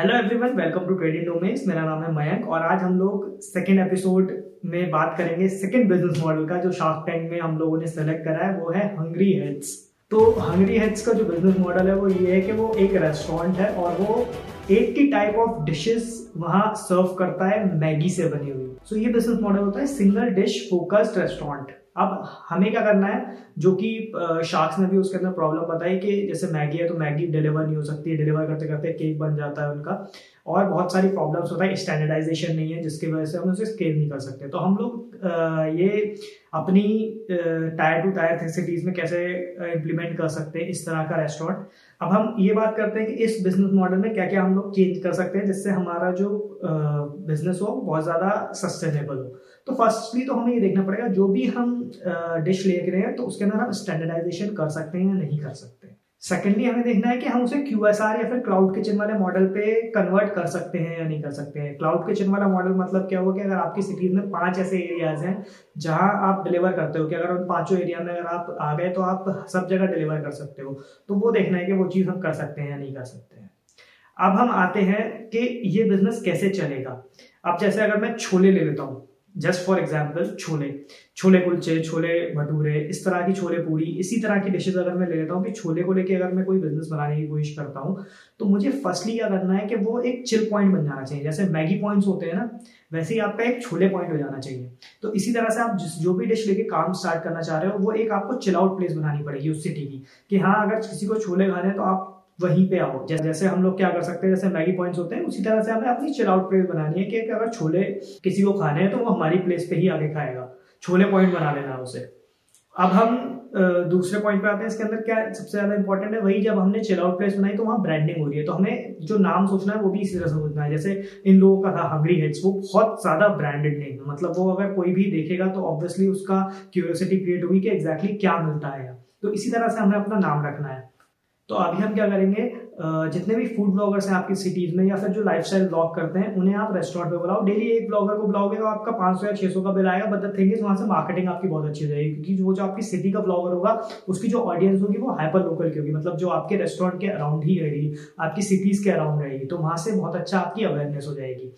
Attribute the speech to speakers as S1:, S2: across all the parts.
S1: Hello everyone welcome to trading domains मेरा नाम है मयंक और आज हम लोग सेकेंड एपिसोड में बात करेंगे सेकेंड बिज़नेस मॉडल का, जो शार्क टैंक में हम लोगों ने सेलेक्ट करा है, वो है हंग्री हेड्स तो हंग्री हेड्स का जो बिज़नेस मॉडल है, वो ये है कि वो एक रेस्टोरेंट है और वो 80 टाइप ऑफ़ डिशेस वहाँ सर्व करता है, मैगी से बनी हुई। सो so ये बिज़नेस मॉडल होता है सिंगल डिश फोकस्ड रेस्टोरेंट अब हमें क्या करना है, जो कि शार्क्स ने भी उसके अंदर प्रॉब्लम बताई कि जैसे मैगी है तो मैगी डिलीवर नहीं हो सकती डिलीवर करते करते केक बन जाता है उनका। और बहुत सारी प्रॉब्लम्स होता है स्टैंडर्डाइजेशन नहीं है, जिसकी वजह से हम उसे स्केल नहीं कर सकते। तो हम लोग ये अपनी टायर टू टायर सिटीज़ में कैसे इम्प्लीमेंट कर सकते हैं इस तरह का रेस्टोरेंट अब हम ये बात करते हैं कि इस बिज़नेस मॉडल में क्या क्या हम लोग चेंज कर सकते हैं, जिससे हमारा जो बिज़नेस हो, बहुत ज़्यादा सस्टेनेबल हो। तो फर्स्टली तो हमें ये देखना पड़ेगा, जो भी हम डिश ले रहे हैं तो उसके अंदर हम स्टैंडर्डाइजेशन कर सकते हैं या नहीं कर सकते। सेकेंडली हमें देखना है कि हम उसे क्यू एस आर या फिर क्लाउड किचन वाले मॉडल पे कन्वर्ट कर सकते हैं या नहीं कर सकते हैं। क्लाउड किचन वाला मॉडल मतलब क्या हुआ कि अगर आपकी सिटीज़ में पाँच ऐसे एरियाज़ हैं, जहाँ आप डिलीवर करते हो, कि अगर उन पाँचों एरिया में अगर आप आ गए तो आप सब जगह डिलीवर कर सकते हो। तो वो देखना है कि वो चीज़ हम कर सकते हैं या नहीं कर सकते हैं। अब हम आते हैं कि ये बिज़नेस कैसे चलेगा। अब जैसे अगर मैं छोले ले लेता हूँ just for example chole. Chole kulche, chole bhature, इस तरह की छोले पूरी, इसी तरह की डिशेज अगर मैं ले लेता हूँ कि छोले को लेके अगर मैं कोई बिज़नेस बनाने की कोशिश करता हूँ तो मुझे फर्स्टली क्या करना है कि वो एक चिल पॉइंट बन जाना चाहिए। जैसे मैगी पॉइंट्स होते हैं ना, वैसे ही आपका एक छोले पॉइंट हो जाना चाहिए। तो इसी तरह से आप जिस जो भी डिश लेके काम स्टार्ट करना चाह रहे हो, वो एक आपको चिल आउट प्लेस बनानी पड़ेगी उस सिटी की कि हाँ अगर किसी को छोले खाने तो आप वहीं पे आओ। जैसे हम लोग क्या कर सकते हैं, जैसे मैगी पॉइंट्स होते हैं, उसी तरह से हमें अपनी चिल आउट प्लेस बनानी है कि अगर छोले किसी को खाने हैं तो वो हमारी प्लेस पे ही आगे खाएगा। छोले पॉइंट बना लेना है उसे। अब हम दूसरे पॉइंट पे आते हैं, इसके अंदर क्या सबसे ज़्यादा इंपॉर्टेंट है, वही जब हमने चिल आउट प्लेस बनाई तो वहाँ ब्रांडिंग हो रही है। तो हमें जो नाम सोचना है, वो भी इसी तरह से सोचना है। जैसे इन लोगों का था हंग्री हेड्स वो बहुत ज़्यादा ब्रांडेड नेम है। मतलब वो अगर कोई भी देखेगा तो ऑब्वियसली उसका क्यूरियोसिटी क्रिएट होगी कि एग्जैक्टली क्या मिलता है तो इसी तरह से हमें अपना नाम रखना है। तो अभी हम क्या करेंगे जितने भी फ़ूड ब्लॉगर्स हैं आपकी सिटीज़ में या फिर जो लाइफ स्टाइल ब्लॉग करते हैं, उन्हें आप रेस्टोरेंट पे बुलाओ। डेली एक ब्लॉगर को बुलाओगे तो आपका 500 या 600 का बिल आएगा बट द थिंग इज़ वहाँ से मार्केटिंग आपकी बहुत अच्छी जाएगी, क्योंकि वो जो आपकी सिटी का ब्लॉगर होगा, उसकी जो ऑडियंस होगी वो हाइपर लोकल की होगी। मतलब जो आपके रेस्टोरेंट के अराउंड ही रहेगी, आपकी सिटीज़ के अराउंड रहेगी तो वहाँ से बहुत अच्छा आपकी अवेयरनेस हो जाएगी।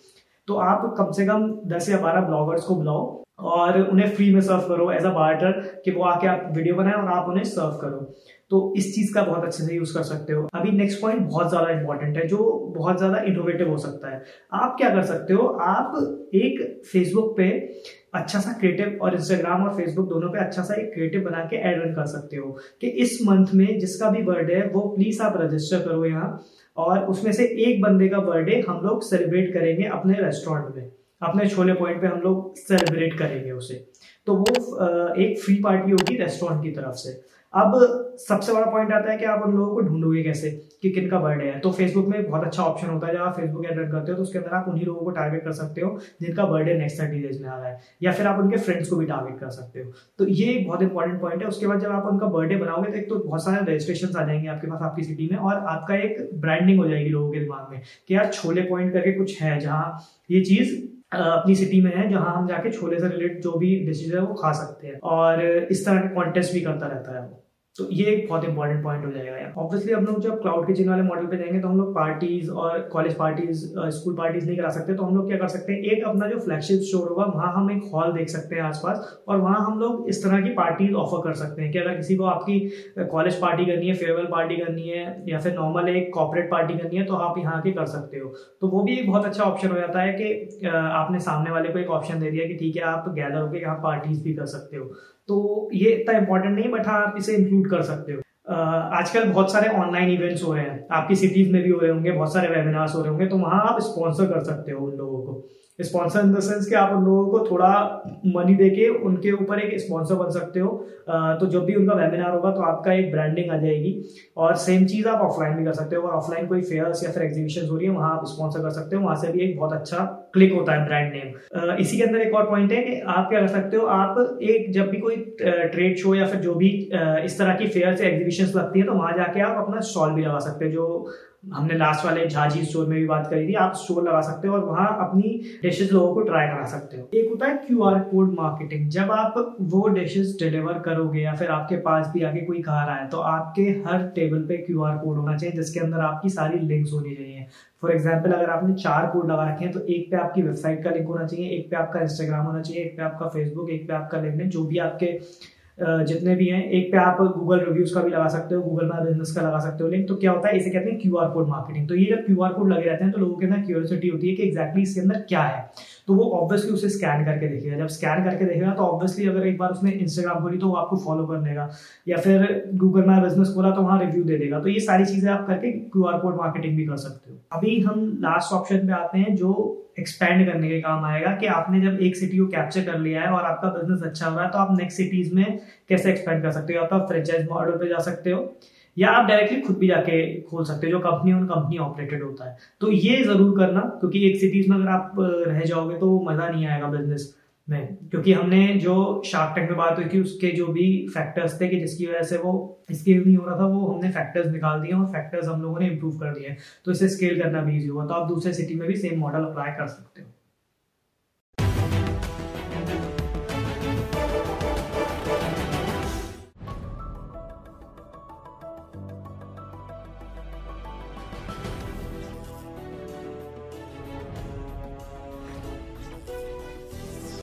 S1: तो आप कम से कम दस या बारह ब्लॉगर्स को बुलाओ और उन्हें फ्री में सर्व करो एज अ बार्टर कि वो आके आप वीडियो बनाए और आप उन्हें सर्व करो। तो इस चीज़ का बहुत अच्छे से यूज़ कर सकते हो। अभी नेक्स्ट पॉइंट बहुत ज़्यादा इंपॉर्टेंट है, जो बहुत ज़्यादा इनोवेटिव हो सकता है। आप क्या कर सकते हो, आप एक फेसबुक पे अच्छा सा क्रिएटिव और इंस्टाग्राम और फेसबुक दोनों पे अच्छा सा एक क्रिएटिव बना के एड रन कर सकते हो कि इस मंथ में जिसका भी बर्थडे है, वो प्लीज़ आप रजिस्टर करो यहाँ और उसमें से एक बंदे का बर्थडे हम लोग सेलिब्रेट करेंगे अपने रेस्टोरेंट में। अपने छोले पॉइंट पे हम लोग सेलिब्रेट करेंगे उसे। तो वो एक फ्री पार्टी होगी रेस्टोरेंट की तरफ़ से। अब सबसे बड़ा पॉइंट आता है कि आप उन लोगों को ढूंढोगे कैसे कि किन का बर्थडे है। तो फेसबुक में बहुत अच्छा ऑप्शन होता है, जब आप फेसबुक एड करते हो तो उसके अंदर आप उन्हीं लोगों को टारगेट कर सकते हो, जिनका बर्थडे नेक्स्ट थर्टी डेज़ में आ रहा है, या फिर आप उनके फ्रेंड्स को भी टारगेट कर सकते हो। तो ये एक बहुत इंपॉर्टेंट पॉइंट है। उसके बाद जब आप उनका बर्थडे बनाओगे तो एक तो बहुत सारे रजिस्ट्रेशन आ जाएँगे आपके पास आपकी सिटी में, और आपका एक ब्रांडिंग हो जाएगी लोगों के दिमाग में कि यार छोले पॉइंट करके कुछ है, जहाँ ये चीज़ अपनी सिटी में है, जहाँ हम जाके छोले से रिलेटेड जो भी डिशेज है वो खा सकते हैं। और इस तरह के कॉन्टेस्ट भी करता रहता है वो। तो ये एक बहुत इंपॉर्टेंट पॉइंट हो जाएगा यार। ऑब्वियसली हम लोग जब क्लाउड किचन वाले मॉडल पे जाएँगे तो हम लोग पार्टीज़ और कॉलेज पार्टीज़ स्कूल पार्टीज़ नहीं करा सकते तो हम लोग क्या कर सकते हैं, एक अपना जो फ्लैगशिप स्टोर होगा, वहाँ हम एक हॉल देख सकते हैं आसपास और वहाँ हम लोग इस तरह की पार्टीज़ ऑफ़र कर सकते हैं कि अगर किसी को आपकी कॉलेज पार्टी करनी है फेयरवेल पार्टी करनी है या फिर नॉर्मल एक कॉपरेट पार्टी करनी है तो आप यहाँ की कर सकते हो। तो वो भी एक बहुत अच्छा ऑप्शन हो जाता है कि आपने सामने वाले को एक ऑप्शन दे दिया कि ठीक है, आप गैदर होकर यहाँ पार्टीज़ भी कर सकते हो। तो ये इतना इंपॉर्टेंट नहीं बट हाँ आप इसे इंक्लूड कर सकते हो। आजकल बहुत सारे ऑनलाइन इवेंट्स हो रहे हैं। आपकी सिटीज़ में भी हो रहे होंगे, बहुत सारे वेबिनार्स हो रहे होंगे तो वहाँ आप स्पॉन्सर कर सकते हो उन लोगों को। स्पॉन्सर इन द सेंस कि आप उन लोगों को थोड़ा मनी देके उनके ऊपर एक स्पॉन्सर बन सकते हो। तो जब भी उनका वेबिनार होगा तो आपका एक ब्रांडिंग आ जाएगी। और सेम चीज़ आप ऑफलाइन भी कर सकते हो। और ऑफलाइन कोई फेयर्स या फिर एग्जीबिशन हो रही है, वहाँ आप स्पॉन्सर कर सकते हो। वहाँ से भी एक बहुत अच्छा क्लिक होता है ब्रांड नेम इसी के अंदर एक और पॉइंट है कि आप क्या कर सकते हो, आप एक जब भी कोई ट्रेड शो या फिर जो भी इस तरह की फेयर से एग्जीबिशन लगती है तो वहाँ जाके आप अपना स्टॉल भी लगा सकते हो, जो हमने लास्ट वाले झाजी स्टोर में भी बात करी थी, आप स्टोर लगा सकते हो और वहाँ अपनी डिशेज लोगों को ट्राई करा सकते हो। एक होता है क्यू आर कोड मार्केटिंग जब आप वो डिशेज डिलीवर करोगे या फिर आपके पास भी आगे कोई खा रहा है तो आपके हर टेबल पे क्यू आर कोड होना चाहिए, जिसके अंदर आपकी सारी लिंक्स होनी चाहिए। फॉर एग्ज़ाम्पल अगर आपने चार कोड लगा रखे हैं तो एक पे आपकी वेबसाइट का लिंक होना चाहिए, एक पे आपका इंस्टाग्राम होना चाहिए, एक पे आपका फेसबुक एक पे आपका लिंक जो भी आपके जितने भी हैं, एक पे आप गूगल रिव्यूज़ का भी लगा सकते हो गूगल माई बिज़नेस का लगा सकते हो। लिंक तो क्या होता है, इसे कहते हैं क्यूआर कोड मार्केटिंग तो ये जब क्यूआर कोड लगे रहते हैं तो लोगों के अंदर क्यूरियोसिटी होती है कि एक्जैक्टली exactly इसके अंदर क्या है। तो वो ऑब्वियसली उसे स्कैन करके देखेगा। जब स्कैन करके देखेगा तो ऑब्वियसली अगर एक बार उसने इंस्टाग्राम खोली तो वो आपको फॉलो कर लेगा या फिर गूगल माई बिज़नेस खोला तो वहाँ रिव्यू दे देगा। तो ये सारी चीज़ें आप करके क्यू आर कोड मार्केटिंग भी कर सकते हो। अभी हम लास्ट ऑप्शन पे आते हैं, जो एक्सपेंड करने के काम आएगा, कि आपने जब एक सिटी को कैप्चर कर लिया है और आपका बिज़नेस अच्छा हो रहा है तो आप नेक्स्ट सिटीज़ में कैसे एक्सपेंड कर सकते हो? आप फ्रेंचाइज मॉडल पे जा सकते हो। या आप डायरेक्टली खुद भी जाके खोल सकते हो, जो कंपनी उन कंपनी ऑपरेटेड होता है। तो ये ज़रूर करना, क्योंकि एक सिटीज़ में अगर आप रह जाओगे तो मज़ा नहीं आएगा बिज़नेस में। क्योंकि हमने जो शार्क टैंक में बात हुई थी उसके जो भी फैक्टर्स थे कि जिसकी वजह से वो स्केल नहीं हो रहा था, वो हमने फैक्टर्स निकाल दिए और फैक्टर्स हम लोगों ने इम्प्रूव कर दिए तो इसे स्केल करना भी ईजी होगा तो आप दूसरे सिटी में भी सेम मॉडल अप्लाई कर सकते हो।